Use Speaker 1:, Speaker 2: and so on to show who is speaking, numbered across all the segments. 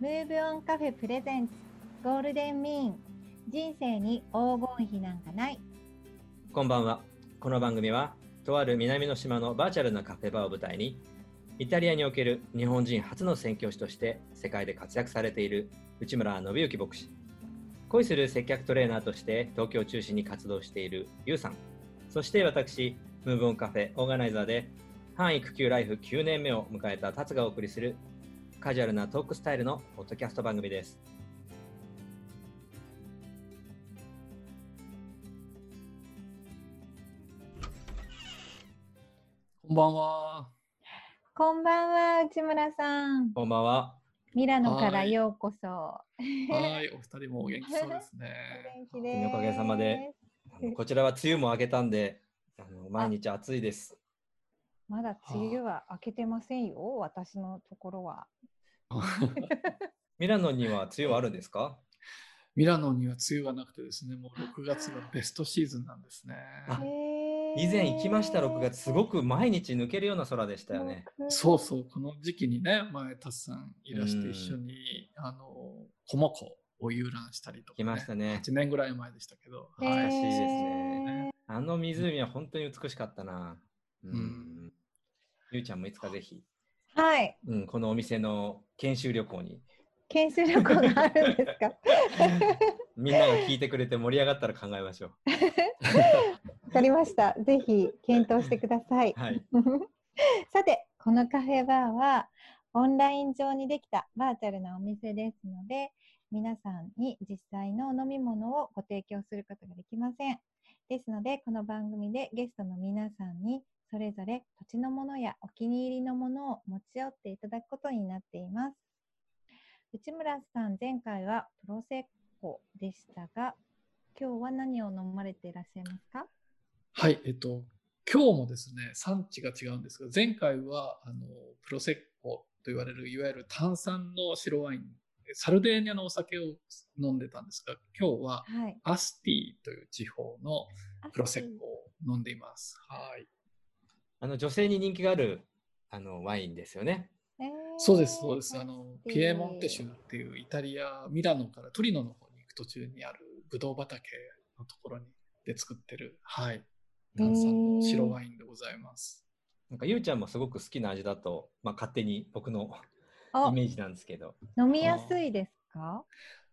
Speaker 1: ムーブオンカフェプレゼンツゴールデンミーン。人生に黄金比なんかない。
Speaker 2: こんばんは。この番組は、とある南の島のバーチャルなカフェバーを舞台に、イタリアにおける日本人初の宣教師として世界で活躍されている内村信之牧師、恋する接客トレーナーとして東京を中心に活動しているゆうさん、そして私、ムーブオンカフェオーガナイザーで、半育休ライフ9年目を迎えた達がお送りするカジュアルなトークスタイルのポッドキャスト番組です。
Speaker 3: こんばんは。
Speaker 1: こんばんは内村さん
Speaker 2: こんばんは。
Speaker 1: ミラノから
Speaker 3: はい
Speaker 1: ようこそ
Speaker 3: はい、お二人もお元気そうです
Speaker 1: お
Speaker 3: ね。
Speaker 1: 元気です
Speaker 2: おかげさまでこちらは梅雨も明けたんで、あの毎日暑いです。
Speaker 1: まだ梅雨は明けてませんよ私のところは
Speaker 2: ミラノには梅雨はあるんですか？
Speaker 3: ミラノには梅雨がなくてですね、もう6月がベストシーズンなんですね。
Speaker 2: 以前行きました6月、すごく毎日抜けるような空でしたよね。
Speaker 3: そうそう、この時期にね、前、タスさんいらして
Speaker 2: うん
Speaker 3: 一緒に、あの、コモコを遊覧したりとか、
Speaker 2: 来ましたね。
Speaker 3: 8年ぐらい前でしたけど、
Speaker 2: 懐かしいです
Speaker 1: へ
Speaker 2: ね。あの湖は本当に美しかったな。うん。
Speaker 3: うん。
Speaker 2: ゆうちゃんもいつかぜひ、
Speaker 1: はい。
Speaker 2: うん、このお店の研修旅行に、
Speaker 1: 研修旅行があるんですか？
Speaker 2: みんなが聞いてくれて盛り上がったら考えましょう。
Speaker 1: わかりました。ぜひ検討してください。
Speaker 2: はい。
Speaker 1: さてこのカフェバーはオンライン上にできたバーチャルなお店ですので皆さんに実際の飲み物をご提供することができません。ですのでこの番組でゲストの皆さんにそれぞれ土地のものやお気に入りのものを持ち寄っていただくことになっています内村さん前回はプロセッコでしたが今日は何を飲まれていらっしゃいますか？
Speaker 3: はい、えっと、今日もですね、産地が違うんですが、前回は、あの、プロセッコと言われる、いわゆる炭酸の白ワイン、サルデーニャのお酒を飲んでたんですが、今日は
Speaker 1: はい
Speaker 3: アスティという地方のプロセッコを飲んでいます。はい。
Speaker 2: あの女性に人気があるあのワインですよね。
Speaker 1: えー
Speaker 3: そうです、そうです。あの、ピエモンテ州っていうイタリア、ミラノからトリノの方に行く途中にあるブドウ畑のところにで作ってる、はい、炭酸の白ワインでございます。
Speaker 2: なんかゆうちゃんもすごく好きな味だと、まあ、勝手に僕の
Speaker 1: あ
Speaker 2: イメージなんですけど。
Speaker 1: 飲みやすいですか？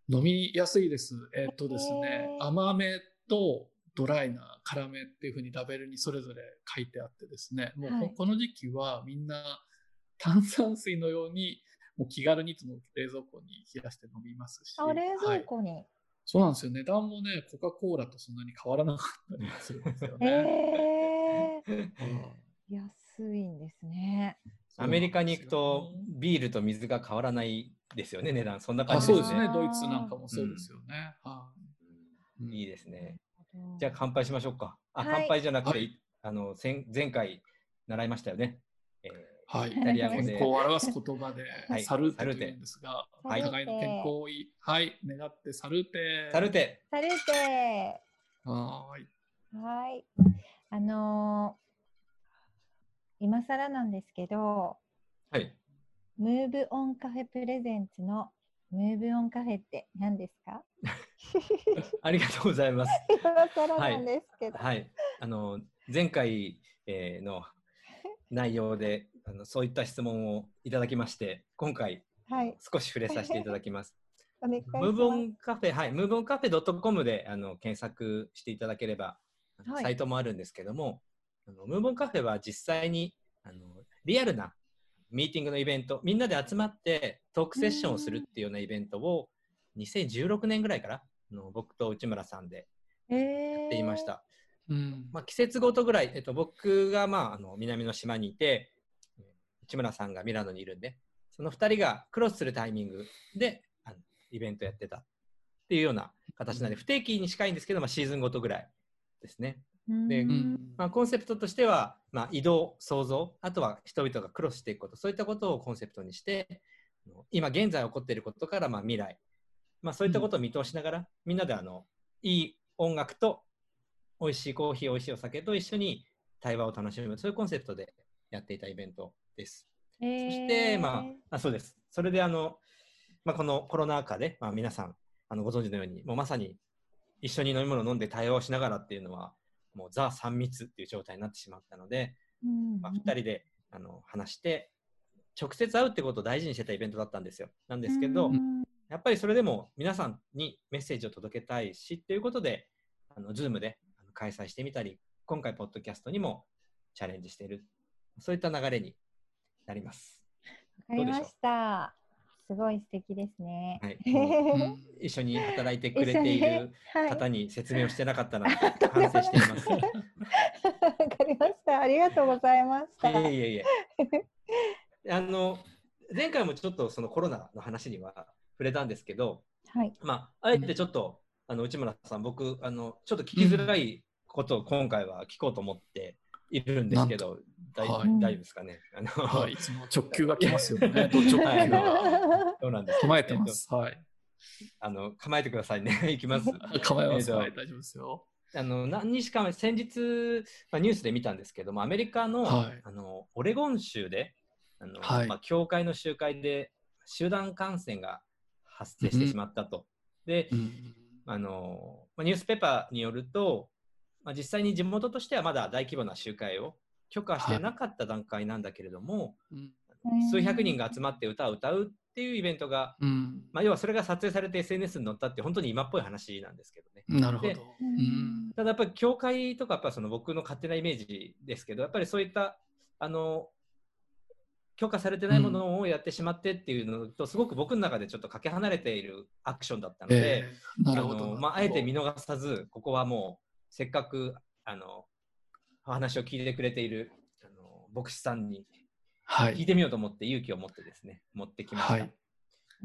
Speaker 3: 飲みやすいです。えっとですね甘めとドライな辛めっていうふうにラベルにそれぞれ書いてあってですね、もうこ,、
Speaker 1: はい
Speaker 3: この時期はみんな炭酸水のようにもう気軽にいつも冷蔵庫に冷やして飲みますし、
Speaker 1: あ、冷蔵
Speaker 3: はい
Speaker 1: 庫に。
Speaker 3: そうなんですよ。値段もね、コカ・コーラとそんなに変わらなかったりするんですよね。
Speaker 1: えー、
Speaker 3: うん
Speaker 1: 安いんですね。
Speaker 2: アメリカに行くとビールと水が変わらないですよね、値段。そんな感
Speaker 3: あ
Speaker 2: じですね。
Speaker 3: そうですね。ドイツなんかもそうですよね。はい
Speaker 2: うんいいですね。じゃあ乾杯しましょうか。あ、
Speaker 1: はい
Speaker 2: 乾杯じゃなくて、
Speaker 3: はい
Speaker 2: あの前前回習いましたよね。え
Speaker 3: はい。
Speaker 2: イタリア語で
Speaker 3: 健康を表す言葉で、
Speaker 2: はい
Speaker 3: サルーテと言うんですが、
Speaker 1: サルーテ
Speaker 3: お互いの健康をいはい、願ってサルーテ
Speaker 2: ー、サルテ。
Speaker 1: サルテ
Speaker 3: はーい。
Speaker 1: はい。あのー今更なんですけど、
Speaker 2: はい。
Speaker 1: ムーブオンカフェプレゼンツのムーブオンカフェって何ですか？
Speaker 2: ありがとうございます。
Speaker 1: 今更なんですけど。
Speaker 2: はい。あの前回、えーの内容であのそういった質問をいただきまして、今回
Speaker 1: はい。
Speaker 2: 少し触れさせていただきます。ムーブオンカフェ、はい、ムーブオンカフェ .com であの検索していただければ、
Speaker 1: はい
Speaker 2: サイトもあるんですけども、あのムーブオンカフェは実際にあのリアルなミーティングのイベント、みんなで集まってトークセッションをするっていうようなイベントを2016年ぐらいからあの僕と内村さんで
Speaker 1: え
Speaker 2: やっていました。
Speaker 3: うん。
Speaker 2: まあ、季節ごとぐらい、えっと、僕が、まあ、あの南の島にいて、えー内村さんがミラノにいるんで、その2人がクロスするタイミングであのイベントやってたっていうような形なんで、不定期に近いんですけど、まあ、シーズンごとぐらいですね。で
Speaker 1: うん
Speaker 3: うん。
Speaker 2: まあ、コンセプトとしては、まあ、移動、創造、あとは人々がクロスしていくこと、そういったことをコンセプトにして、あの今現在起こっていることから、まあ、未来、まあ、そういったことを見通しながら、みんなであのいい音楽と美味しいコーヒー、美味しいお酒と一緒に対話を楽しむ、そういうコンセプトでやっていたイベントです。
Speaker 1: えー
Speaker 2: そして、まあ、あそうです。それであの、まあ、このコロナ禍で、まあ、皆さんあのご存知のように、もうまさに一緒に飲み物を飲んで対話をしながらっていうのは、もうザ3密っていう状態になってしまったので、
Speaker 1: うん
Speaker 2: まあ、2人であの話して、直接会うってことを大事にしてたイベントだったんですよ。なんですけど、
Speaker 1: うん
Speaker 2: やっぱりそれでも皆さんにメッセージを届けたいしっていうことで、あの Zoom であの開催してみたり、今回、ポッドキャストにもチャレンジしている、そういった流れになります。
Speaker 1: わかりました。すごい素敵ですね。
Speaker 2: はい、一緒に働いてくれている
Speaker 1: はい
Speaker 2: 方に説明をしてなかったな と反省しています。
Speaker 1: わかりました。ありがとうございました。
Speaker 2: いえいえいえ。あの前回もちょっとそのコロナの話には触れたんですけど、
Speaker 1: はい。
Speaker 2: まあ、あえてちょっと、あの内村さん、僕あの、ちょっと聞きづらいことを今回は聞こうと思っているんですけど、大丈夫ですかね？あの
Speaker 3: はい、いつも直球が来ますよね。ド直球
Speaker 2: はい
Speaker 3: が。
Speaker 2: そうなんです。
Speaker 3: 構えてます。はい。
Speaker 2: えっとあの構えてくださいね。いきます。
Speaker 3: 構えます。
Speaker 2: えーと
Speaker 3: はい、大丈夫ですよ。
Speaker 2: あの何日か前、先日、まあ、ニュースで見たんですけども、アメリカの,、
Speaker 3: はい
Speaker 2: あのオレゴン州で、あの
Speaker 3: はい
Speaker 2: まあ、教会の集会で集団感染が発生してしまったと。で、
Speaker 3: うん
Speaker 2: あのまあ、ニュースペーパーによると、まあ、実際に地元としてはまだ大規模な集会を許可してなかった段階なんだけれども、
Speaker 3: うん
Speaker 2: 数百人が集まって歌を歌うっていうイベントが、
Speaker 3: うん
Speaker 2: まあ、要はそれが撮影されて SNS に載ったって本当に今っぽい話なんですけどね。で
Speaker 3: なるほど。
Speaker 2: ただやっぱり教会とかやっぱその僕の勝手なイメージですけどやっぱりそういったあの許可されてないものをやってしまってっていうのとすごく僕の中でちょっとかけ離れているアクションだったので、
Speaker 3: ええな
Speaker 2: あ
Speaker 3: るほど。
Speaker 2: のまあ、あえて見逃さずここはもうせっかくあのお話を聞いてくれているあの牧師さんに
Speaker 3: はい。
Speaker 2: 聞いてみようと思って勇気を持ってですね持ってきました。
Speaker 3: はい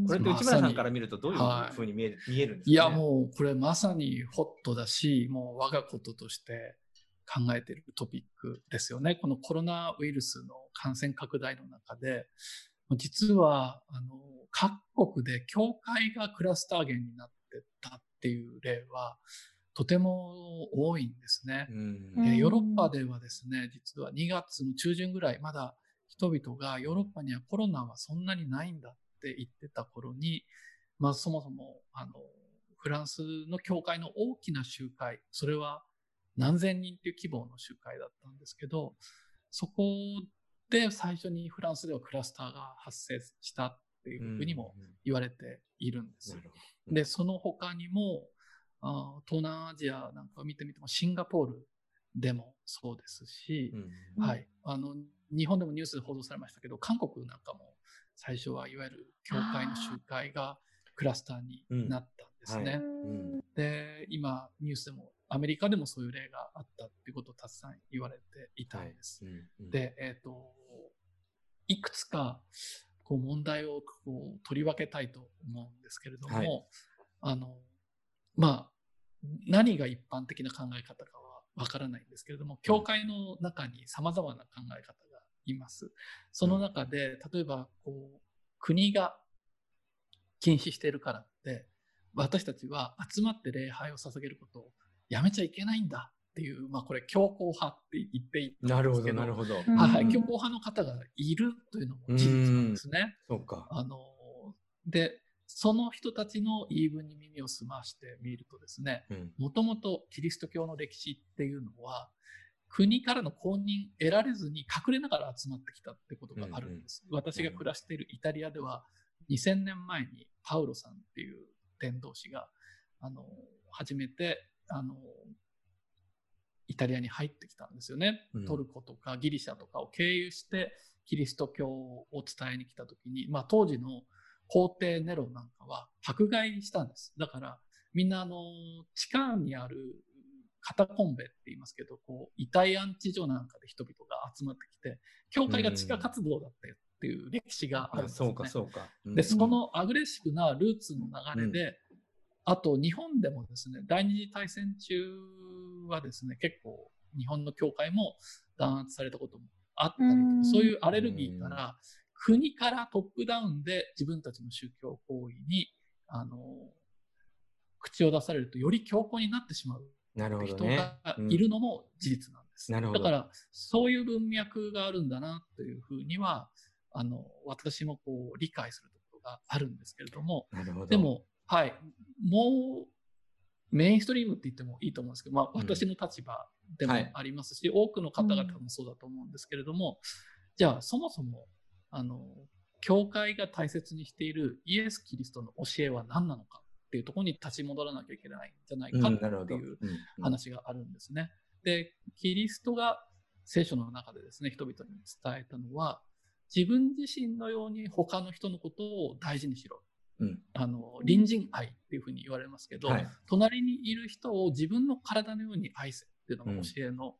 Speaker 2: これって内村さんから見るとどういう
Speaker 3: はい
Speaker 2: ふうに見える,、見えるんですか、ね、
Speaker 3: いや、もうこれまさにホットだし、もう我がこととして考えているトピックですよね。このコロナウイルスの感染拡大の中で、実は、あの、各国で教会がクラスター源になってたっていう例は、とても多いんですね。
Speaker 2: うん
Speaker 1: うん
Speaker 3: えーヨーロッパではですね、実は2月の中旬ぐらい、まだ人々がヨーロッパにはコロナはそんなにないんだって言ってた頃に、まあそもそも、あの、フランスの教会の大きな集会、それは何千人っていう規模の集会だったんですけど、そこで最初にフランスではクラスターが発生したっていうふうにも言われているんです。
Speaker 2: なるほど。
Speaker 3: で、その他にも、あー東南アジアなんかを見てみても、シンガポールでもそうですし、
Speaker 2: うん
Speaker 3: はい。あの、日本でもニュースで報道されましたけど、韓国なんかも最初はいわゆる教会の集会がクラスターになったんですね。
Speaker 2: はい。
Speaker 1: うん。
Speaker 3: で、今ニュースでもアメリカでもそういう例があったっていうことをたくさん言われていたんです。
Speaker 2: うんうん。
Speaker 3: で、えっ、と、いくつか、こう問題をこう取り分けたいと思うんですけれども、
Speaker 2: はい。
Speaker 3: あの、まあ、何が一般的な考え方かはわからないんですけれども、教会の中に様々な考え方がいます。その中で、例えば、こう、国が禁止しているからって、私たちは集まって礼拝を捧げることをやめちゃいけないんだっていう、まあこれ強硬派って言っていた
Speaker 2: なんるほど、
Speaker 3: ですけど、
Speaker 2: なるほど。
Speaker 1: うん
Speaker 3: はい強硬派の方がいるというのも事実なんですね。
Speaker 2: そうか。
Speaker 3: あの、で、その人たちの言い分に耳を澄ましてみるとですね、
Speaker 2: うん
Speaker 3: もともとキリスト教の歴史っていうのは、国からの公認得られずに隠れながら集まってきたってことがあるんです。私が暮らしているイタリアでは、2000年前にパウロさんっていう伝道師が、あの、初めて、あの、イタリアに入ってきたんですよね。
Speaker 2: うん
Speaker 3: トルコとかギリシャとかを経由して、キリスト教を伝えに来たときに、まあ当時の皇帝ネロなんかは迫害したんです。だから、みんなあの、地下にあるカタコンベって言いますけど、こう、遺体安置所なんかで人々が集まってきて、教会が地下活動だったよっていう歴史があるんですよ、ね
Speaker 2: そうか、そうか。うん
Speaker 3: で、そのアグレッシブなルーツの流れで、あと日本でもですね、第二次大戦中はですね、結構日本の教会も弾圧されたこともあったりとか
Speaker 1: うん
Speaker 3: そういうアレルギーから、国からトップダウンで自分たちの宗教行為に、あの、口を出されるとより強硬になってしまう
Speaker 2: なるほど
Speaker 3: 人
Speaker 2: ね。
Speaker 3: がいるのも事実なんです。
Speaker 2: うん
Speaker 3: だから、そういう文脈があるんだなというふうには、あの、私もこう理解するところがあるんですけれども。で、も、はい、もうメインストリームって言ってもいいと思うんですけど、まあ、
Speaker 2: うん
Speaker 3: 私の立場でも
Speaker 2: はい
Speaker 3: ありますし、多くの方々もそうだと思うんですけれども、じゃあそもそもあの教会が大切にしているイエス・キリストの教えは何なのかっていうところに立ち戻らなきゃいけないんじゃない
Speaker 2: うん、
Speaker 3: か。っていう
Speaker 2: うんうん
Speaker 3: 話があるんですね。で、キリストが聖書の中でですね、人々に伝えたのは、自分自身のように他の人のことを大事にしろ。
Speaker 2: うん
Speaker 3: あの、隣人愛っていうふうに言われますけど、
Speaker 2: はい。
Speaker 3: 隣にいる人を自分の体のように愛せっていうのが教えの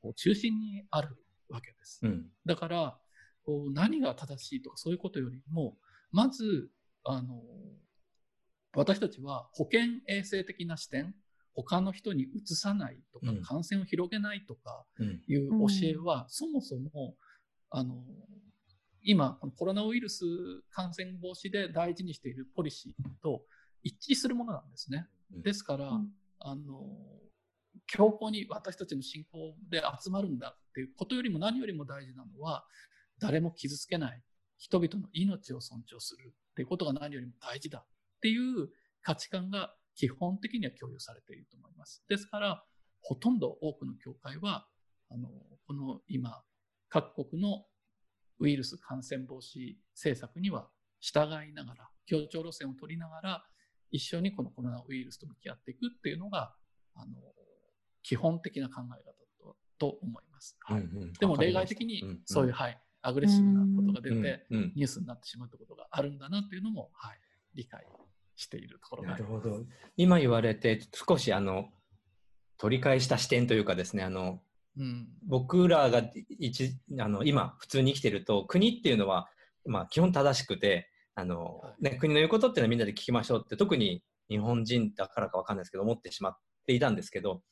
Speaker 3: こう中心にあるわけです。
Speaker 2: うん。
Speaker 3: だから、こう何が正しいとかそういうことよりも、まず、あの、私たちは保健衛生的な視点、他の人にうつさないとか
Speaker 2: うん、
Speaker 3: 感染を広げないとか
Speaker 2: うん。
Speaker 3: いう教えは、そもそも、あの、今、このコロナウイルス感染防止で大事にしているポリシーと一致するものなんですね。
Speaker 2: うん
Speaker 3: ですから、
Speaker 1: うん
Speaker 3: あの、強固に私たちの信仰で集まるんだっていうことよりも何よりも大事なのは、誰も傷つけない、人々の命を尊重するっていうことが何よりも大事だっていう価値観が基本的には共有されていると思います。ですから、ほとんど多くの教会は、あの、この今、各国のウイルス感染防止政策には従いながら、協調路線を取りながら、一緒にこのコロナウイルスと向き合っていくっていうのが、あの、基本的な考え方とと思います。はい
Speaker 2: うんうん
Speaker 3: でも例外的に
Speaker 2: うんうん
Speaker 3: そういう、はい、アグレッシブなことが出
Speaker 2: うん
Speaker 3: て、
Speaker 2: うん
Speaker 3: ニュースになってしまったことがあるんだなっていうのも、はい、理解しているところ。
Speaker 2: なるほど。今言われて、少しあの、取り返した視点というかですね、あの、
Speaker 3: うん。
Speaker 2: 僕らが一あの今普通に生きてると国っていうのは、まあ、基本正しくてあの、
Speaker 3: はい
Speaker 2: ね、国の言うことっていうのはみんなで聞きましょうって特に日本人だからかわかんないですけど思ってしまっていたんですけど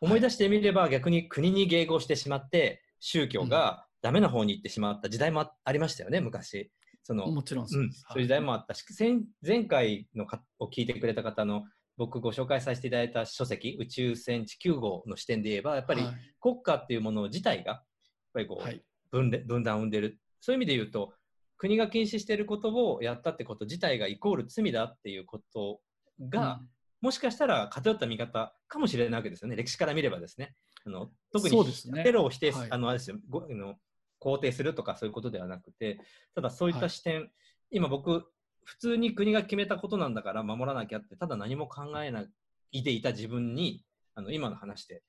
Speaker 2: 思い出してみれば逆に国に迎合してしまって宗教がダメな方に行ってしまった時代もあありましたよね昔。その
Speaker 3: もちろんそうです。、
Speaker 2: うんそういう時代もあったし、前前回のかを聞いてくれた方の僕ご紹介させていただいた書籍「宇宙船地球号」の視点で言えばやっぱり
Speaker 3: はい。
Speaker 2: 国家っていうもの自体がやっぱりこう、
Speaker 3: はい。
Speaker 2: 分断を生んでる。そういう意味で言うと国が禁止していることをやったってこと自体がイコール罪だっていうことが、もしかしたら偏った見方かもしれないわけですよね。歴史から見ればですね。あの特にテロを否定す、
Speaker 3: はい。
Speaker 2: あのあれですよ。ごあの肯定するとかそういうことではなくてただそういった視点、今僕普通に国が決めたことなんだから守らなきゃってただ何も考えないでいた自分にあの今の話で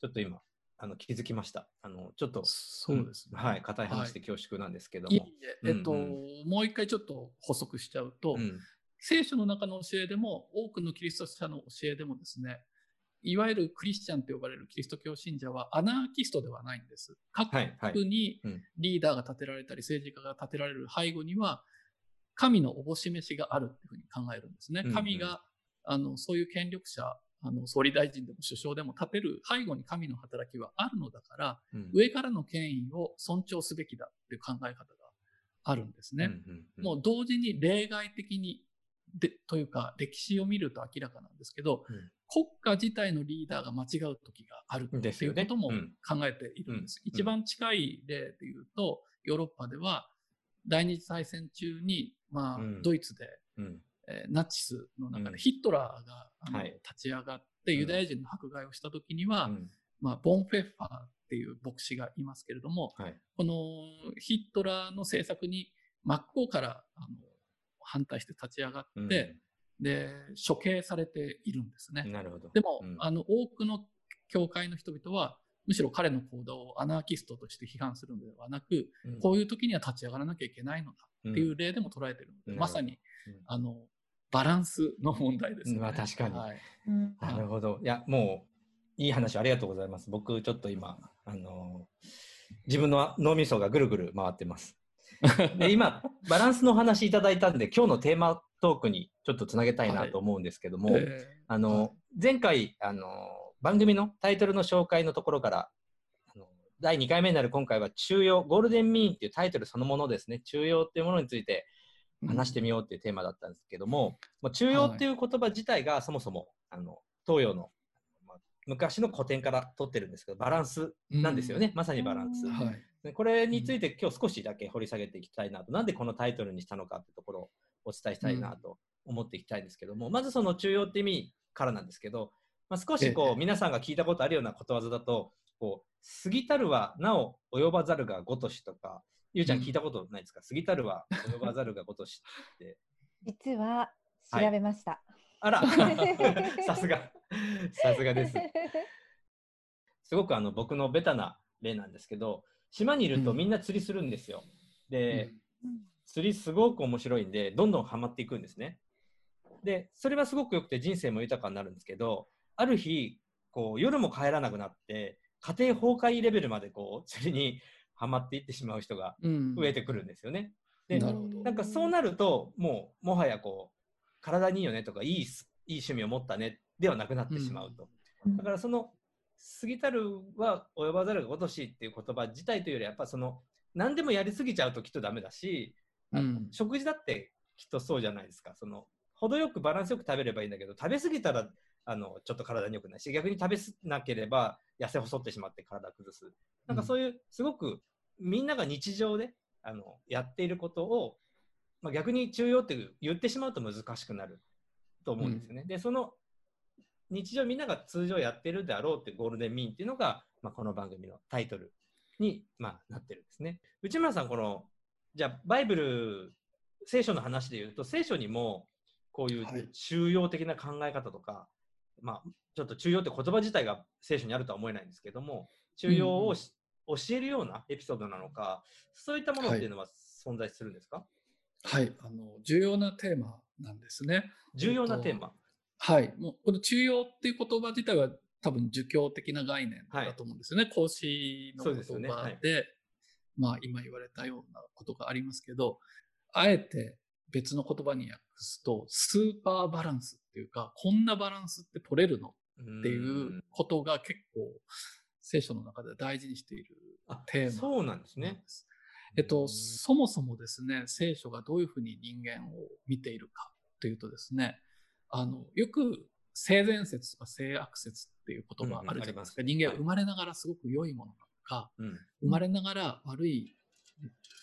Speaker 2: ちょっと今あの気づきました。あのちょっと
Speaker 3: そうですね。
Speaker 2: はい硬い話で恐縮なんですけど
Speaker 3: いえ
Speaker 2: も、
Speaker 3: いえ、え。っと、
Speaker 2: うん。
Speaker 3: もう一回ちょっと補足しちゃうと、
Speaker 2: うん。
Speaker 3: 聖書の中の教えでも、多くのキリスト者の教えでもですね、いわゆるクリスチャンと呼ばれるキリスト教信者はアナーキストではないんです。各
Speaker 2: はいはい。
Speaker 3: 国に
Speaker 2: うん。
Speaker 3: リーダーが立てられたり、政治家が立てられる背後には、神のおぼし飯があるっていうふうに考えるんですね。神が、あの、そういう権力者、あの、総理大臣でも首相でも立てる背後に神の働きはあるのだから、
Speaker 2: うん。
Speaker 3: 上からの権威を尊重すべきだっていう考え方があるんですね。もう同時に例外的にでというか歴史を見ると明らかなんですけど、
Speaker 2: うん。
Speaker 3: 国家自体のリーダーが間違う時があるっていうことも
Speaker 2: うん。
Speaker 3: 考えているんです。
Speaker 2: うん。
Speaker 3: 一番近い例で言うと、ヨーロッパでは第二次大戦中に、まあ
Speaker 2: うん。
Speaker 3: ドイツで、
Speaker 2: うん。
Speaker 3: えーナチスの中
Speaker 2: うん
Speaker 3: でヒットラーが、あの
Speaker 2: はい。
Speaker 3: 立ち上がってユダヤ人の迫害をした時には、
Speaker 2: うん。
Speaker 3: まあ、ボン・フェッファーっていう牧師がいますけれども、
Speaker 2: はい。
Speaker 3: このヒットラーの政策に真っ向からあの反対して立ち上がって、で処刑されているんですね。
Speaker 2: なるほど。
Speaker 3: でも、
Speaker 2: うん。
Speaker 3: あの多くの教会の人々はむしろ彼の行動をアナーキストとして批判するのではなく、
Speaker 2: うん。
Speaker 3: こういう時には立ち上がらなきゃいけないのだっていう例でも捉えてるので、
Speaker 2: うん。
Speaker 3: まさに、
Speaker 2: うん。
Speaker 3: あのバランスの問題ですよね。
Speaker 2: まあ確かに。
Speaker 3: はい。
Speaker 1: うん
Speaker 2: なるほど。いや、もう、いい話ありがとうございます。僕、ちょっと今、あの自分の脳みそがぐるぐる回ってます。で、今、バランスのお話いただいたんで、今日のテーマトークにちょっとつなげたいなと思うんですけども、
Speaker 3: えー
Speaker 2: あの、前回、あの番組のタイトルの紹介のところから、第2回目になる今回は、中庸、ゴールデンミーンっていうタイトルそのものですね、中庸っていうものについて話してみようっていうテーマだったんですけども、もう中庸っていう言葉自体がそもそも、あの東洋の、まあ昔の古典から取ってるんですけど、バランスなんですよね、まさにバランス。
Speaker 1: うん
Speaker 3: はい。
Speaker 2: でこれについて今日少しだけ掘り下げていきたいなと、なんでこのタイトルにしたのかってところお伝えしたいなと思っていきたいんですけども、まずその中庸って意味からなんですけど、まあ、少しこ
Speaker 3: ええ。
Speaker 2: う皆さんが聞いたことあるようなことわざだと、こう過ぎたるはなお及ばざるがごとしとか、ゆうちゃん聞いたことないですか、過ぎたるは及ばざるがごとしって。
Speaker 1: 実は調べました。
Speaker 2: あら さすが、さすがです。すごくあの僕のベタな例なんですけど、島にいると
Speaker 3: うん
Speaker 2: みんな釣りするんですよ。で、
Speaker 1: うん
Speaker 2: 釣りすごく面白いんで、どんどんハマっていくんですね。で、それはすごく良くて人生も豊かになるんですけど、ある日、こう夜も帰らなくなって、家庭崩壊レベルまでこう釣りにハマっていってしまう人が
Speaker 3: うん
Speaker 2: 増えてくるんですよね。で
Speaker 3: なるほど
Speaker 2: なんかそうなると、もうもはやこう、体にいいよねとか、いいすいい趣味を持ったねではなくなってしまうと。
Speaker 1: うん
Speaker 2: だからその、過ぎたるは及ばざるがごとしっていう言葉自体というよりは、やっぱその、何でもやりすぎちゃうときっとダメだし、
Speaker 3: うん
Speaker 2: 食事だってきっとそうじゃないですか。その、程よくバランスよく食べればいいんだけど、食べ過ぎたら、あの、ちょっと体に良くないし、逆に食べなければ痩せ細ってしまって体崩す。なんかそういう、すごくみんなが日常で、あの、やっていることを、まあ、逆に中庸って言ってしまうと難しくなると思うんですよね。で、その、日常みんなが通常やってるであろうってゴールデンミーンっていうのが、まあ、この番組のタイトルに、まあ、なってるんですね。内村さん、この、じゃあ、バイブル、聖書の話で言うと、聖書にも、こうい
Speaker 3: はいう
Speaker 2: 中庸的な考え方とか、まあ、ちょっと中庸って言葉自体が聖書にあるとは思えないんですけども、中庸をし、教えるようなエピソードなのか、そういったものっていうのは存在するんですか、
Speaker 3: はい、あの重要なテーマなんですね。
Speaker 2: 重要なテーマ？
Speaker 3: はい、もうこの中庸っていう言葉自体は多分儒教的な概念だと思うんですよね。孔子の言
Speaker 2: そうでね
Speaker 3: 葉
Speaker 2: はい
Speaker 3: で、まあ今言われたようなことがありますけど、あえて別の言葉に訳すと、スーパーバランスっていうか、こんなバランスって取れるの？っていうことが結構聖書の中で大事にしている
Speaker 2: あ
Speaker 3: テーマ
Speaker 2: そうなんですね。
Speaker 3: えっと、
Speaker 2: うん。
Speaker 3: そもそもですね、聖書がどういうふうに人間を見ているかというとですね、あの、よく性善説とか性悪説っていう言葉あるじゃないですか。
Speaker 2: うんうんす
Speaker 3: 人間は生まれながらすごく良いものなのか、
Speaker 2: うん。
Speaker 3: 生まれながら悪い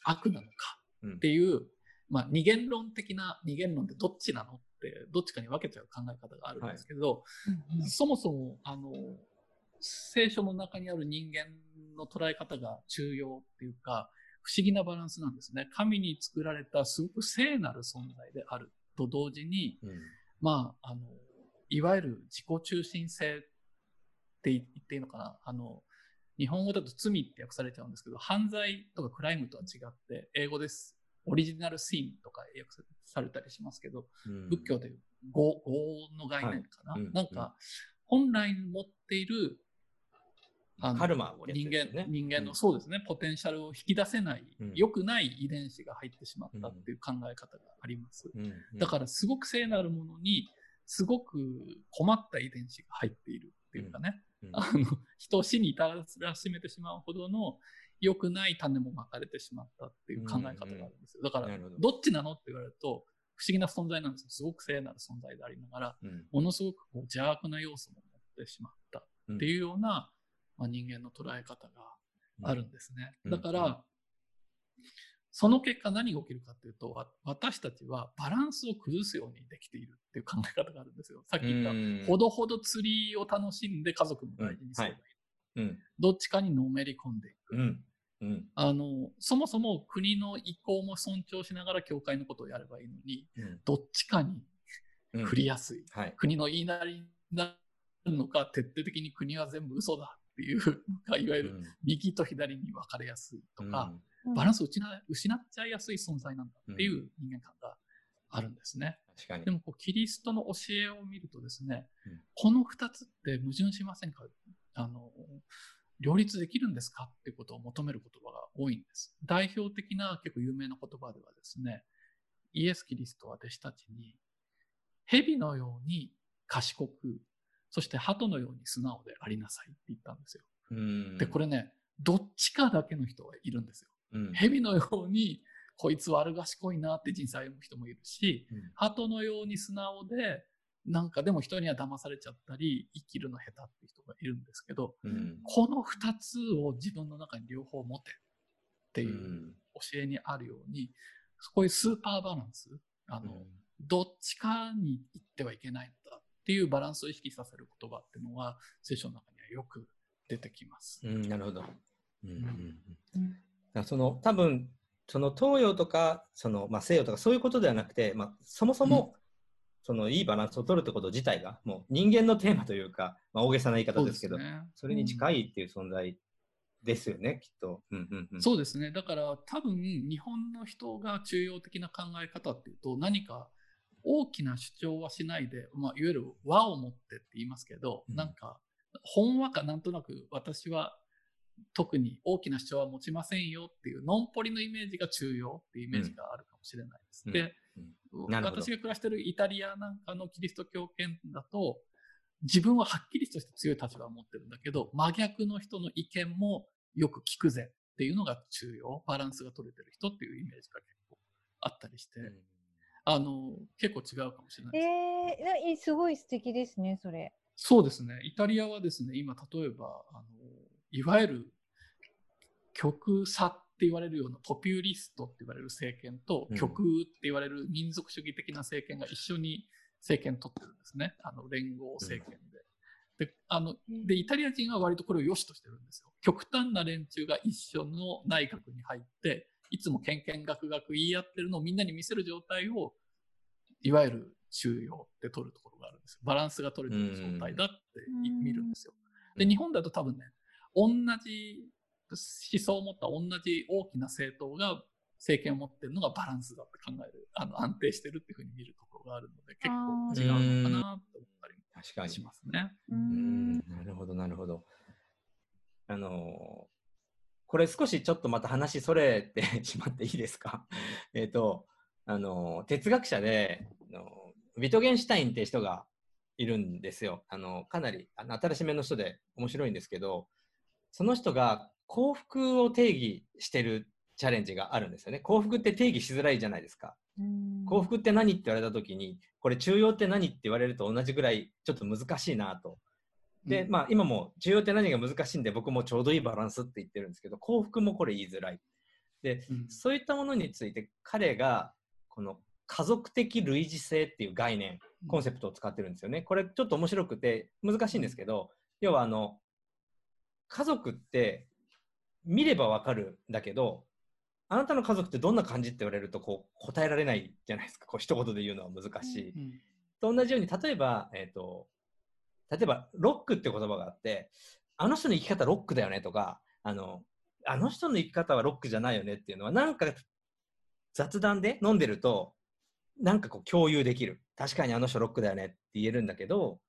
Speaker 3: 悪なのか
Speaker 2: うん。
Speaker 3: っていう、まあ二元論的な、二元論ってどっちなのって、どっちかに分けちゃう考え方があるんですけど、そもそも、あの、聖書の中にある人間の捉え方が中庸っていうか、不思議なバランスなんですね。神に作られたすごく聖なる存在であると同時に、
Speaker 2: うん
Speaker 3: まあ、あの、いわゆる自己中心性って言っていいのかな。あの、日本語だと罪って訳されちゃうんですけど、犯罪とかクライムとは違って、英語です。オリジナルシーンとか訳されたりしますけど、
Speaker 2: うん。
Speaker 3: 仏教で業業の概念かな。
Speaker 2: はいうん。
Speaker 3: なんか、本来持っている、あの
Speaker 2: カルマをやつ
Speaker 3: 人間人間の、
Speaker 2: うん
Speaker 3: そうですね、ポテンシャルを引き出せない、
Speaker 2: うん。
Speaker 3: 良くない遺伝子が入ってしまったっていう考え方があります。
Speaker 2: うん。うん。
Speaker 3: だから、すごく聖なるものに、すごく困った遺伝子が入っているっていうかね、
Speaker 2: うん。
Speaker 3: あの人を死に至らしめてしまうほどの良くない種もまかれてしまったっていう考え方があるんですよ。だから
Speaker 2: ど、
Speaker 3: どっちなのって言われると、不思議な存在なんですよ。すごく聖なる存在でありながら、
Speaker 2: うん
Speaker 3: ものすごくこう邪悪な要素も持ってしまったっていうような、まあ、人間の捉え方があるんですね。
Speaker 2: うん
Speaker 3: だから、その結果何が起きるかっていうと、わ私たちはバランスを崩すようにできているっていう考え方があるんですよ。さっき言った、
Speaker 2: うん
Speaker 3: ほどほど釣りを楽しんで家族も大事にすればいい。
Speaker 2: うん
Speaker 3: どっちかにのめり込んでいく。
Speaker 2: うん。うん
Speaker 3: あの、そもそも国の意向も尊重しながら教会のことをやればいいのに、
Speaker 2: うん。
Speaker 3: どっちかに
Speaker 2: うん。
Speaker 3: 振りやすい。
Speaker 2: はい。
Speaker 3: 国の言いなりになるのか、徹底的に国は全部嘘だっていう、いわゆる右と左に分かれやすいとか、バランスを失失っちゃいやすい存在なんだっていう人間観があるんですね。
Speaker 2: 確かに。
Speaker 3: でもこう、キリストの教えを見るとですね、
Speaker 2: うん。
Speaker 3: この二つって矛盾しませんか？あの、両立できるんですかっていうことを求める言葉が多いんです。代表的な結構有名な言葉ではですね、イエス・キリストは弟子たちに、蛇のように賢く、そして鳩のように素直でありなさいって言ったんですよ。
Speaker 2: うん
Speaker 3: で、これね、どっちかだけの人がいるんですよ。
Speaker 2: うん
Speaker 3: 蛇のように、こいつ悪賢いなって人生歩む人もいるし、
Speaker 2: うん
Speaker 3: 鳩のように素直で、なんかでも人には騙されちゃったり、生きるの下手って人がいるんですけど、
Speaker 2: うん。
Speaker 3: この二つを自分の中に両方持てっていう教えにあるように、こういうスーパーバランス、あの、どっちかに行ってはいけないんだっていうバランスを意識させる言葉っていうのは聖書の中にはよく出てきます。
Speaker 2: うん、なるほど。うんうんその多分その東洋とかその、まあ、西洋とかそういうことではなくて、まあ、そもそも、そのいいバランスを取るってこと自体がもう人間のテーマというか、まあ、大げさな言い方ですけどそ
Speaker 3: ね。
Speaker 2: れに近いっていう存在ですよね、きっと。うんうんうん、
Speaker 3: そうですね。だから多分日本の人が中庸的な考え方っていうと何か大きな主張はしないで、まあ、いわゆる和を持ってって言いますけど、
Speaker 2: うん
Speaker 3: なんか本和かなんとなく私は特に大きな主張は持ちませんよっていうのんぽりのイメージが中庸っていうイメージがあるかもしれないです。
Speaker 2: うん
Speaker 3: で、私が暮らしてるイタリアなんかのキリスト教圏だと自分ははっきりとして強い立場を持ってるんだけど真逆の人の意見もよく聞くぜっていうのが中庸バランスが取れてる人っていうイメージが結構あったりして、
Speaker 2: うん
Speaker 3: あの結構違うかもしれないです。
Speaker 1: えーすごい素敵ですね、それ。
Speaker 3: そうですね。イタリアはですね、今、例えば、あの、いわゆる極左って言われるようなポピュリストって言われる政権と、
Speaker 2: うん
Speaker 3: 極右って言われる民族主義的な政権が一緒に政権取ってるんですね。あの、連合政権で。で、あの、で、イタリア人は割とこれを良しとしてるんですよ。極端な連中が一緒の内閣に入って、いつもけんけんがくがく言い合ってるのをみんなに見せる状態を、いわゆる中庸って取るところがあるんですよ。バランスが取れてる状態だって見るんですよ。で、日本だと多分ね、同じ思想を持った同じ大きな政党が政権を持ってるのがバランスだって考える、あの安定してるっていうふうに見るところがあるので、結構違うのかなと思ったり
Speaker 2: 確かに
Speaker 3: もしますね。
Speaker 1: う
Speaker 2: うんんなるほど、なるほど。あのーこれ少しちょっとまた話それてしまっていいですか？えっと、あのー哲学者で、あのービトゲンシュタインって人がいるんですよ。あのかなりあの新しめの人で面白いんですけど、その人が幸福を定義してるチャレンジがあるんですよね。幸福って定義しづらいじゃないですか。
Speaker 1: うん
Speaker 2: 幸福って何って言われた時にこれ中庸って何って言われると同じぐらいちょっと難しいなと。で、
Speaker 3: うん
Speaker 2: まあ今も中庸って何が難しいんで僕もちょうどいいバランスって言ってるんですけど幸福もこれ言いづらい。で、
Speaker 3: うん
Speaker 2: そういったものについて彼がこの家族的類似性っていう概念コンセプトを使ってるんですよね。これちょっと面白くて難しいんですけど要はあの家族って見ればわかるんだけどあなたの家族ってどんな感じって言われるとこう答えられないじゃないですか。こう一言で言うのは難しい。
Speaker 3: うん。
Speaker 2: と同じように例えば、えー、と例えばロックって言葉があってあの人の生き方ロックだよねとかあのあの人の生き方はロックじゃないよねっていうのはなんか雑談で飲んでるとなんかこう共有できる。確かにあの人ロックだよねって言えるんだけど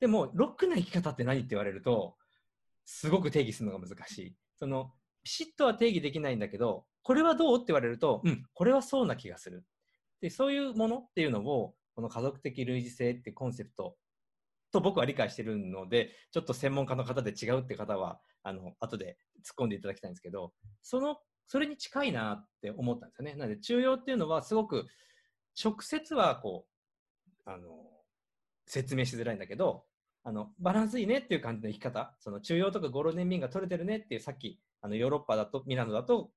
Speaker 2: でもロックな生き方って何って言われるとすごく定義するのが難しいそのピシッとは定義できないんだけどこれはどうって言われるとうんこれはそうな気がするでそういうものっていうのをこの家族的類似性ってコンセプトと僕は理解してるのでちょっと専門家の方で違うって方はあの後で突っ込んでいただきたいんですけどそのそれに近いなって思ったんですよね。なので中庸っていうのはすごく直接はこうあの説明しづらいんだけどあのバランスいいねっていう感じの生き方。その中庸とかゴールデンミーンが取れてるねっていうさっきあのヨーロッパだとミラノだと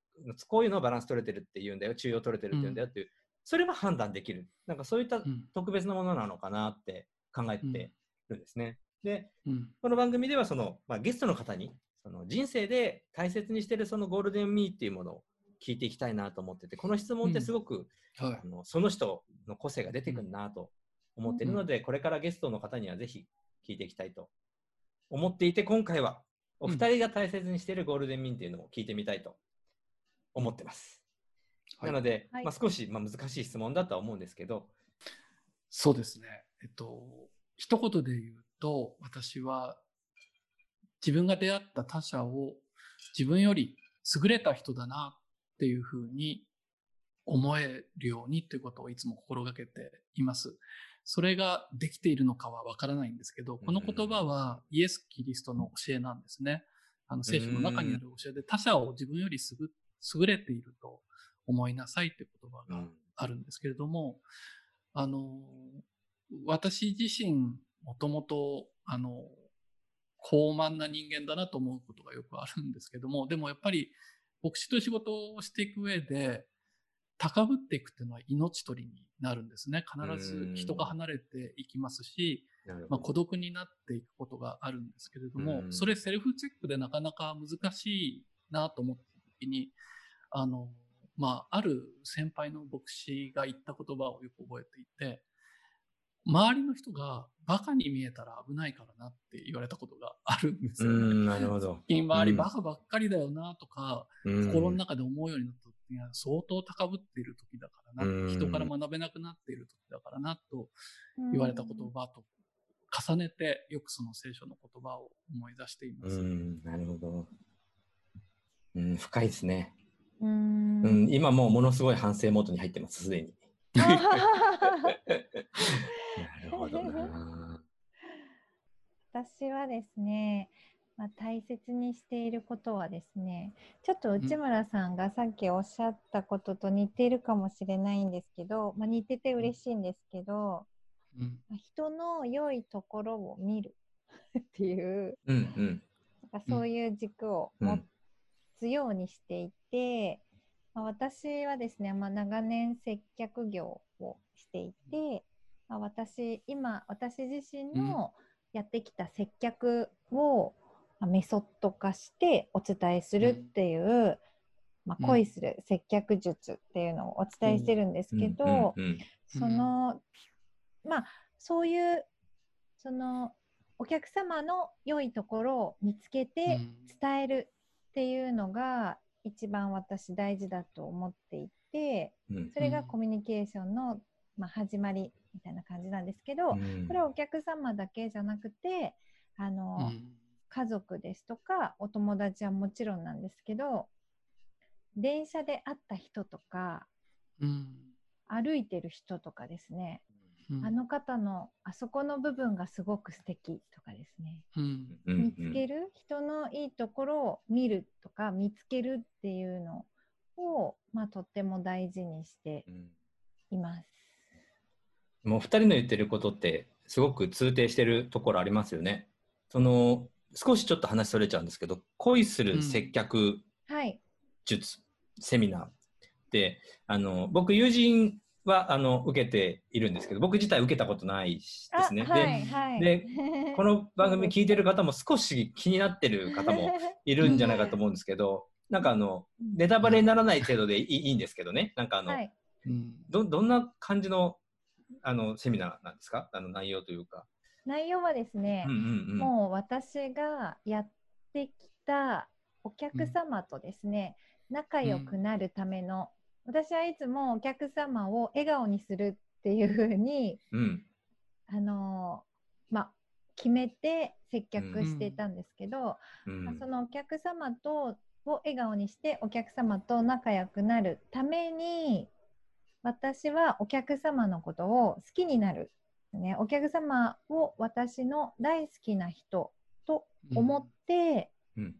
Speaker 2: こういうのはバランス取れてるっていうんだよ。中庸取れてるっていうんだよっていう、それは判断できる。なんかそういった
Speaker 3: うん。
Speaker 2: 特別なものなのかなって考えてるんですね。で
Speaker 3: うん。
Speaker 2: この番組ではその、まあ、ゲストの方にその人生で大切にしてるそのゴールデンミーっていうものを聞いていきたいなと思っててこの質問ってすごく、
Speaker 3: はい。
Speaker 2: あのその人の個性が出てくるなと思っているので、これからゲストの方にはぜひ聞いていきたいと思っていて今回はお二人が大切にしているゴールデンミーンっていうのを聞いてみたいと思ってます。
Speaker 3: はい
Speaker 2: なので、
Speaker 1: はい
Speaker 2: まあ、少し、まあ、難しい質問だとは思うんですけど、
Speaker 3: そうですね。えっと、一言で言うと、私は自分が出会った他者を自分より優れた人だなっていうふうに思えるようにということをいつも心がけています。それができているのかはわからないんですけど、この言葉はイエス・キリストの教えなんですね。あの聖書の中にある教えで他者を自分より優れていると思いなさいっていう言葉があるんですけれども、あの、私自身、もともと、あの、高慢な人間だなと思うことがよくあるんですけども、でもやっぱり、牧師という仕事をしていく上で、高ぶっていくっていうのは命取りになるんですね。必ず人が離れていきますし、まあ、孤独になっていくことがあるんですけれども、それセルフチェックでなかなか難しいなと思った時に、あの、まあ、ある先輩の牧師が言った言葉をよく覚えていて、周りの人がバカに見えたら危ないからなって言われたことがあるんですよね。
Speaker 2: なるほど。
Speaker 3: 周りバカばっかりだよなとか、心の中で思うようになった時は相当高ぶっている時だからな、人から学べなくなっている時だからなと言われた言葉と重ねてよくその聖書の言葉を思い出しています。
Speaker 2: なるほど。うん、深いですね。うん、今もうものすごい反省モードに入ってます、すでに。なるほどな。
Speaker 1: 私はですね、まあ、大切にしていることはですね、ちょっと内村さんがさっきおっしゃったことと似てるかもしれないんですけど、まあ、似てて嬉しいんですけど、うん、人の良いところを見る っていう、うんうん、なんかそういう軸を持つようにしていて、まあ、私はですね、まあ、長年接客業をしていて、まあ、私今私自身のやってきた接客を、メソッド化してお伝えするっていう、まあ、恋する接客術っていうのをお伝えしてるんですけど、そのまあそういうそのお客様の良いところを見つけて伝えるっていうのが一番私大事だと思っていて、それがコミュニケーションの、まあ、始まりみたいな感じなんですけど、これはお客様だけじゃなくてあの、家族ですとかお友達はもちろんなんですけど電車で会った人とか、歩いてる人とかですね、うん、あの方のあそこの部分がすごく素敵とかですね、うん、見つける人のいいところを見るとか見つけるっていうのを、まあ、とっても大事にしています。
Speaker 2: もう2人の言ってることってすごく通底してるところありますよね。その少しちょっと話それちゃうんですけど恋する接客術、うん、セミナーであの僕友人はあの受けているんですけど僕自体受けたことないですね。
Speaker 1: はいはい、
Speaker 2: で この番組聞いてる方も少し気になってる方も いるんじゃないかと思うんですけどなんかあのネタバレにならない程度でいいいいんですけどね。なんかあの、はい、どどんな感じのあのセミナーなんですか？あの内容というか。
Speaker 1: 内容はですね、うんうんうん、もう私がやってきたお客様とですね、うん、仲良くなるための私はいつもお客様を笑顔にするっていうふうに、うん、あのまあ、決めて接客していたんですけど、うん、まあ、そのお客様とを笑顔にしてお客様と仲良くなるために私はお客様のことを好きになる、ね、お客様を私の大好きな人と思って、うん。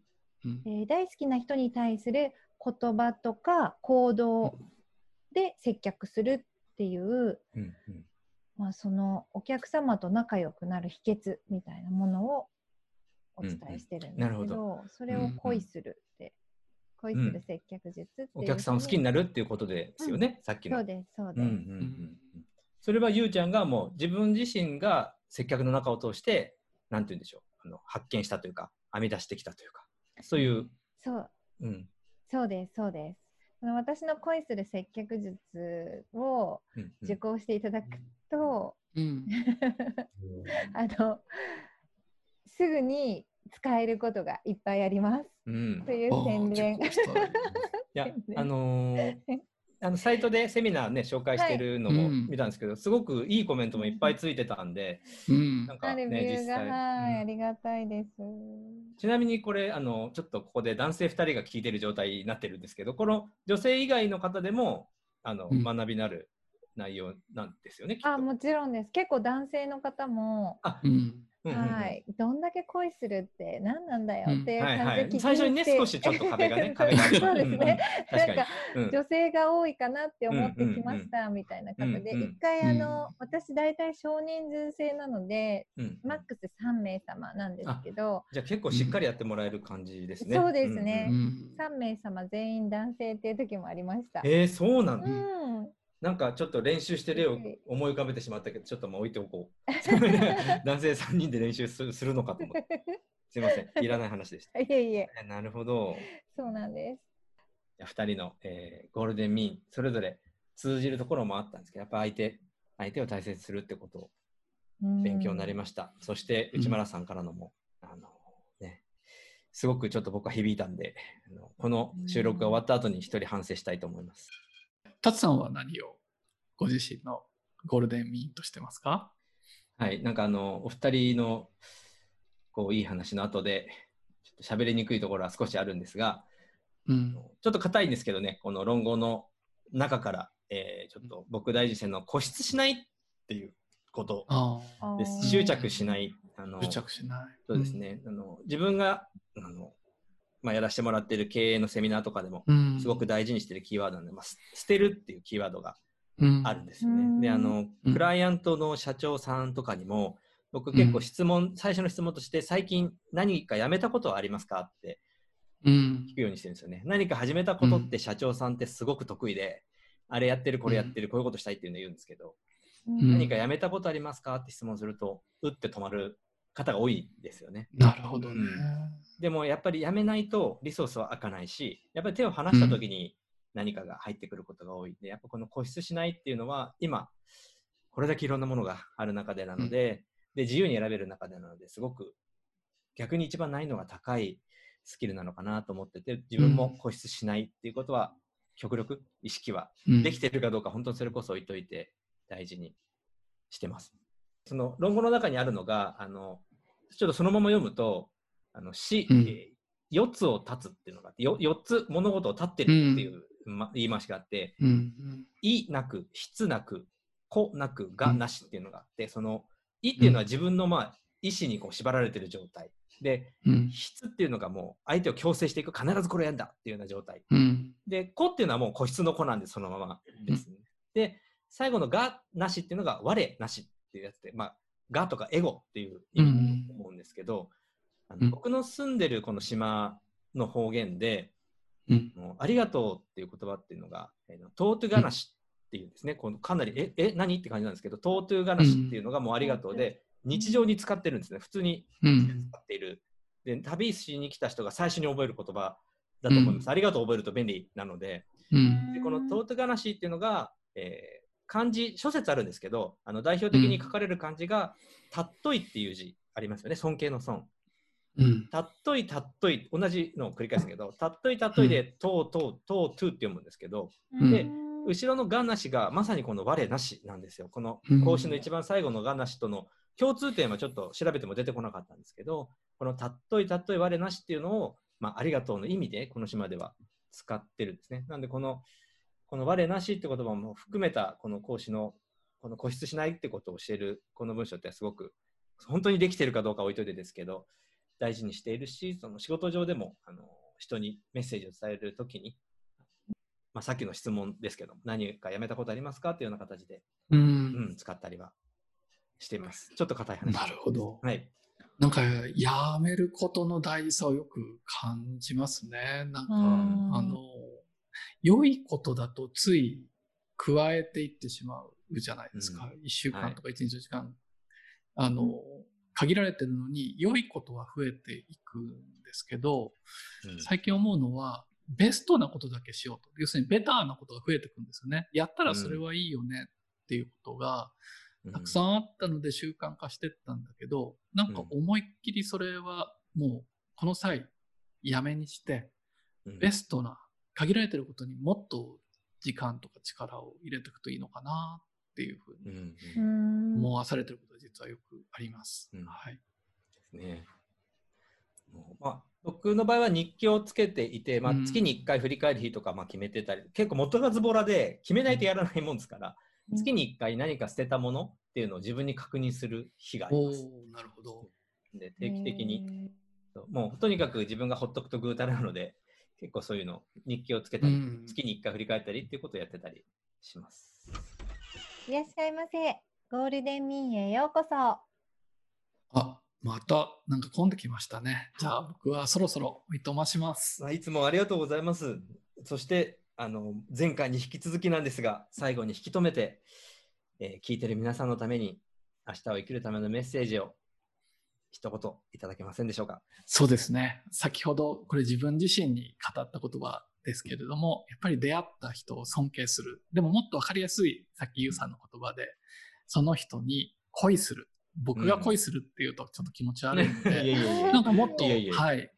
Speaker 1: えー、大好きな人に対する言葉とか行動で接客するっていう、うん。うん、まあ、そのお客様と仲良くなる秘訣みたいなものをお伝えしてるんですけどうん。ど、それを恋するって、恋する接客術って
Speaker 2: お客さんを好きになるっていうことですよね、さっきの。
Speaker 1: そうですそうです、うんうんうん、
Speaker 2: それはゆうちゃんがもう自分自身が接客の中を通してなんて言うんでしょう。あの発見したというか編み出してきたというか。そういう。
Speaker 1: そう、うん、そうです、そうです。その私の恋する接客術を受講していただくと、うん。うん、あのすぐに使えることがいっぱいあります。うん、という宣伝。い
Speaker 2: や、あのー、あのサイトでセミナーね紹介してるのも見たんですけど、はい、すごくいいコメントもいっぱいついてたんで、うん、
Speaker 1: なんかね実際、はい、ありがたいです。
Speaker 2: ちなみにこれあのちょっとここで男性2人が聞いてる状態になってるんですけど、この女性以外の方でもあの、うん、学びなる内容なんですよね。
Speaker 1: あもちろんです。結構男性の方も。あ、うんはい、どんだけ恋するって何なんだよっていう感じで
Speaker 2: 最初にね少しちょっと壁がね 壁が
Speaker 1: そうですね、なんか、女性が多いかなって思ってきましたみたいな方で、一、回あの、私大体少人数制なので、マックス3名様なんですけど。
Speaker 2: じゃあ結構しっかりやってもらえる感じですね、
Speaker 1: そうですね、う3名様全員男性っていう時もありました。
Speaker 2: えー、そうなんだ、うんなんかちょっと練習して例を思い浮かべてしまったけど、ちょっともう置いておこう。男性3人で練習するするのかと思って。すいません、いらない話でした。
Speaker 1: いえいえ、
Speaker 2: えなるほど。
Speaker 1: そうなんです。
Speaker 2: じゃあ2人の、えーゴールデンミーン、それぞれ通じるところもあったんですけど、やっぱ相手、相手を大切にするってことを勉強になりま
Speaker 1: し
Speaker 2: した。そして
Speaker 3: うん
Speaker 2: 内村さんからのも、あのね、すごくちょっと僕は響いたんで、あのこの収録が終わった後に一人反省したいと思います。
Speaker 3: タツさんは何をご自身のゴールデンミーンとしてますか？
Speaker 2: はい、なんかあの、お二人のこういい話の後で、ちょっと喋りにくいところは少しあるんですが、
Speaker 3: うん。
Speaker 2: ちょっと硬いんですけどね、この論語の中から、えーちょっと僕大事線の固執しないっていうこと。です。執着しない。あの
Speaker 3: 癒着しない。
Speaker 2: そうですね、あの自分があの、まあ、やらせてもらってる経営のセミナーとかでも
Speaker 3: うん。
Speaker 2: すごく大事にしてるキーワードなんで、まあ、す捨てるっていうキーワードが
Speaker 3: うん。
Speaker 2: あるんですよね。
Speaker 1: うん。
Speaker 2: であの
Speaker 3: うん。
Speaker 2: クライアントの社長さんとかにも僕結構質問、最初の質問として最近何か辞めたことはありますかって
Speaker 3: うん。
Speaker 2: 聞くようにしてるんですよね。何か始めたことって社長さんってすごく得意で、あれやってるこれやってるこういうことしたいっていうのを言うんですけど、
Speaker 1: うん。
Speaker 2: 何か辞めたことありますかって質問するとうって止まる方が多いですよね。
Speaker 3: なるほどね。
Speaker 2: でもやっぱり辞めないとリソースは開かないし、やっぱり手を離した時に何かが入ってくることが多いんで、やっぱこの固執しないっていうのは今、これだけいろんなものがある中でなので、で自由に選べる中でなのですごく逆に一番難易度が高いスキルなのかなと思ってて、自分も固執しないっていうことは極力意識は
Speaker 3: うん
Speaker 2: できてるかどうか、本当にそれこそ置いといて大事にしてます。その論語の中にあるのが、あのちょっとそのまま読むと、あの死、
Speaker 3: うん。
Speaker 2: えー四つを立つっていうのがあって、よ四つ物事を立ってるっていう、ま、言い回しがあって、
Speaker 3: うん。うん
Speaker 2: いなく、質なく、こなく、がなしっていうのがあって、その、いっていうのは自分のまあ意思にこう縛られてる状態。で、
Speaker 3: うん。
Speaker 2: 質っていうのがもう相手を強制していく、必ずこれやんだっていうような状態。
Speaker 3: うん。
Speaker 2: で、子っていうのはもう個室の子なんで、そのままですね。で、最後のがなしっていうのが我なしっていうやつで、まあ、がとかエゴっていう意味だと思うんですけど、あ
Speaker 3: うん。
Speaker 2: の僕の住んでるこの島の方言で、
Speaker 3: うん。
Speaker 2: ありがとうっていう言葉っていうのが、えーのトートゥガナシっていうんですね。このかなり、え、え、何って感じなんですけど、トートゥガナシっていうのがもうありがとうで、日常に使ってるんですね。普通に
Speaker 3: うん。
Speaker 2: 使っている。で、旅しに来た人が最初に覚える言葉だと思います。
Speaker 3: うん。
Speaker 2: ありがとう覚えると便利なので、
Speaker 3: うん。
Speaker 2: でこのトートガナシっていうのが、えー漢字、諸説あるんですけど、あの代表的に書かれる漢字が、たっといっていう字ありますよね。尊敬の尊。
Speaker 3: うん
Speaker 2: たっといたっとい、同じのを繰り返すけど、たっといたっといで、とうとうとうとうって読むんですけど、で後ろのがなしがまさにこの我なしなんですよ。この
Speaker 3: うん
Speaker 2: 講師の一番最後のがなしとの共通点はちょっと調べても出てこなかったんですけど、このたっといたっとい我なしっていうのを、まあ、ありがとうの意味でこの島では使ってるんですね。なんでこの、この我なしって言葉も含めたこの講師のこの固執しないってことを教えるこの文章ってすごく本当にできてるかどうかは置いといてですけど、大事にしているし、その仕事上でもあの人にメッセージを伝えるときに、まあ、さっきの質問ですけど、何かやめたことありますかっていうような形で、
Speaker 3: う
Speaker 2: うんん、使ったりはしています。ちょっと硬い話。
Speaker 3: なるほど。
Speaker 2: はい。
Speaker 3: なんか、やめることの大事さをよく感じますね。なんか、
Speaker 1: うん
Speaker 3: あの、良いことだとつい加えていってしまうじゃないですか。一、週間とか一日の時間。あの、限られてるのに、良いことは増えていくんですけど、
Speaker 2: うん
Speaker 3: 最近思うのは、ベストなことだけしようと。要するに、ベターなことが増えていくんですよね。やったらそれはいいよねっていうことが、たくさんあったので習慣化してったんだけど、なんか思いっきりそれはもうこの際やめにして、
Speaker 2: うん
Speaker 3: ベストな限られてることにもっと時間とか力を入れていくといいのかなっていうふう
Speaker 2: うん
Speaker 3: に
Speaker 2: うん
Speaker 1: うん
Speaker 3: 思わされてることは実はよくあります。
Speaker 2: うん
Speaker 3: はい。
Speaker 2: ですね。もうまあ、僕の場合は日記をつけていて、まあ
Speaker 3: うん、
Speaker 2: 月に1回振り返る日とかまあ決めてたり、結構元がズボラで決めないとやらないもんですから、月に1回何か捨てたものっていうのを自分に確認する日があり
Speaker 3: お
Speaker 2: ます。
Speaker 3: ーなるほど。
Speaker 2: で定期的に、もうとにかく自分がほっとくとぐうたらなので、結構そういうの、日記をつけたり、
Speaker 3: うん
Speaker 2: 月に1回振り返ったりっていうことをやってたりします。
Speaker 1: いらっしゃいませ。ゴールデンミーンへようこそ。
Speaker 3: あ、またなんか混んできましたね。じゃあ僕はそろそろおいとまします。
Speaker 2: まあ、いつもありがとうございます。そして、あの前回に引き続きなんですが、最後に引き止めて、えー聞いてる皆さんのために、明日を生きるためのメッセージを一言いただけませんでしょうか？
Speaker 3: そうですね。先ほど、これ自分自身に語った言葉ですけれども、やっぱり出会った人を尊敬する。でももっとわかりやすい、さっきゆうさんの言葉で、その人に恋する。僕が恋するっていうとちょっと気持ち悪いので、
Speaker 2: いやいやいや
Speaker 3: なんかもっと、
Speaker 2: いやいや
Speaker 3: はい。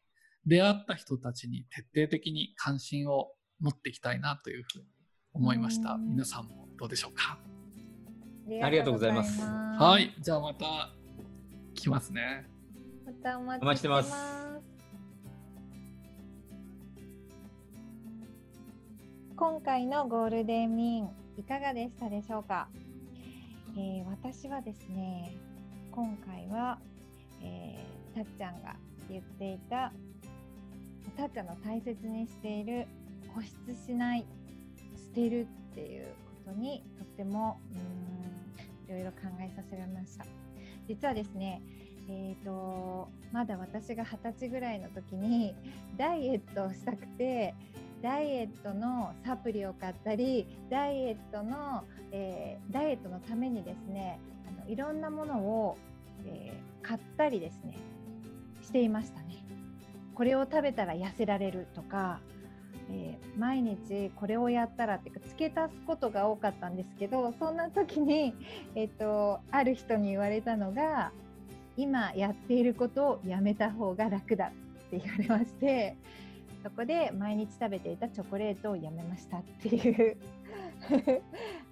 Speaker 3: 出会った人たちに徹底的に関心を持っていきたいなというふうに思いました。
Speaker 1: うん
Speaker 3: 皆さんもどうでしょうか？
Speaker 2: ありがとうございます
Speaker 3: は。い。じゃあまた来ますね。
Speaker 1: またお待
Speaker 2: ちして
Speaker 1: ま。
Speaker 2: ます
Speaker 1: 今回のゴールデンミーンいかがでしたでしょうか、えー私はですね今回は、えーたっちゃんが言っていたたっちゃんの大切にしている固執しない捨てるっていうことにとってもうーんいろいろ考えさせられました実はですねえー、とまだ私が二十歳ぐらいの時にダイエットをしたくてダイエットのサプリを買ったりダイエットの、えーダイエットのためにですねあのいろんなものを、えー買ったりですねしていましたね。これを食べたら痩せられるとか、えー毎日これをやったらってか付け足すことが多かったんですけどそんな時に、えっとある人に言われたのが今やっていることをやめた方が楽だって言われましてそこで毎日食べていたチョコレートをやめましたっていう。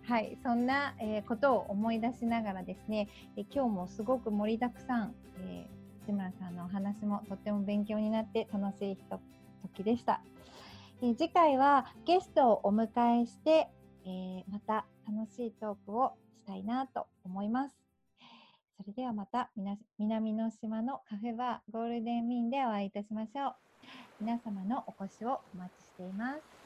Speaker 1: はいそんな、えーことを思い出しながらですね、え今日もすごく盛りだくさん、えー、内村さんのお話もとっても勉強になって楽しいひと時でした、えー次回はゲストをお迎えして、えーまた楽しいトークをしたいなと思いますそれではまた南の島のカフェバーゴールデンウィンでお会いいたしましょう。皆様のお越しをお待ちしています。